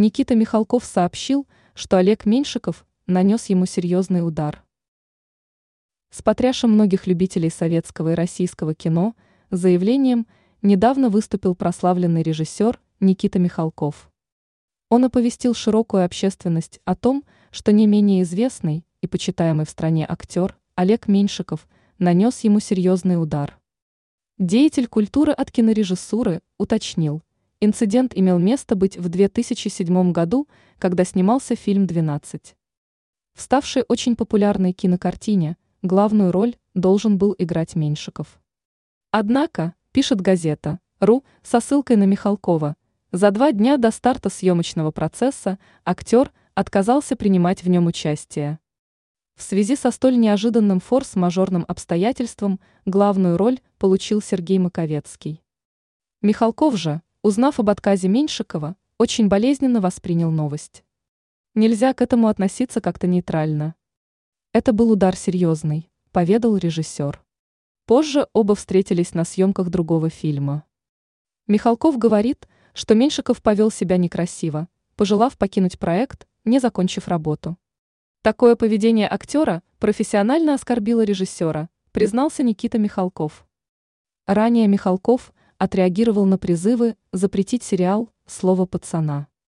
Никита Михалков сообщил, что Олег Меньшиков нанес ему серьезный удар. С потрясшим многих любителей советского и российского кино заявлением недавно выступил прославленный режиссер Никита Михалков. Он оповестил широкую общественность о том, что не менее известный и почитаемый в стране актер Олег Меньшиков нанес ему серьезный удар. Деятель культуры от кинорежиссуры уточнил, инцидент имел место быть в 2007 году, когда снимался фильм «12». Вставший очень популярной кинокартине, главную роль должен был играть Меньшиков. Однако, пишет газета «Ру» со ссылкой на Михалкова, за два дня до старта съемочного процесса актер отказался принимать в нем участие. В связи со столь неожиданным форс-мажорным обстоятельством главную роль получил Сергей Маковецкий. Михалков же, узнав об отказе Меньшикова, очень болезненно воспринял новость. Нельзя к этому относиться как-то нейтрально. Это был удар серьезный, поведал режиссер. Позже оба встретились на съемках другого фильма. Михалков говорит, что Меньшиков повел себя некрасиво, пожелав покинуть проект, не закончив работу. Такое поведение актера профессионально оскорбило режиссера, признался Никита Михалков. Ранее Михалков отреагировал на призывы запретить сериал «Слово пацана».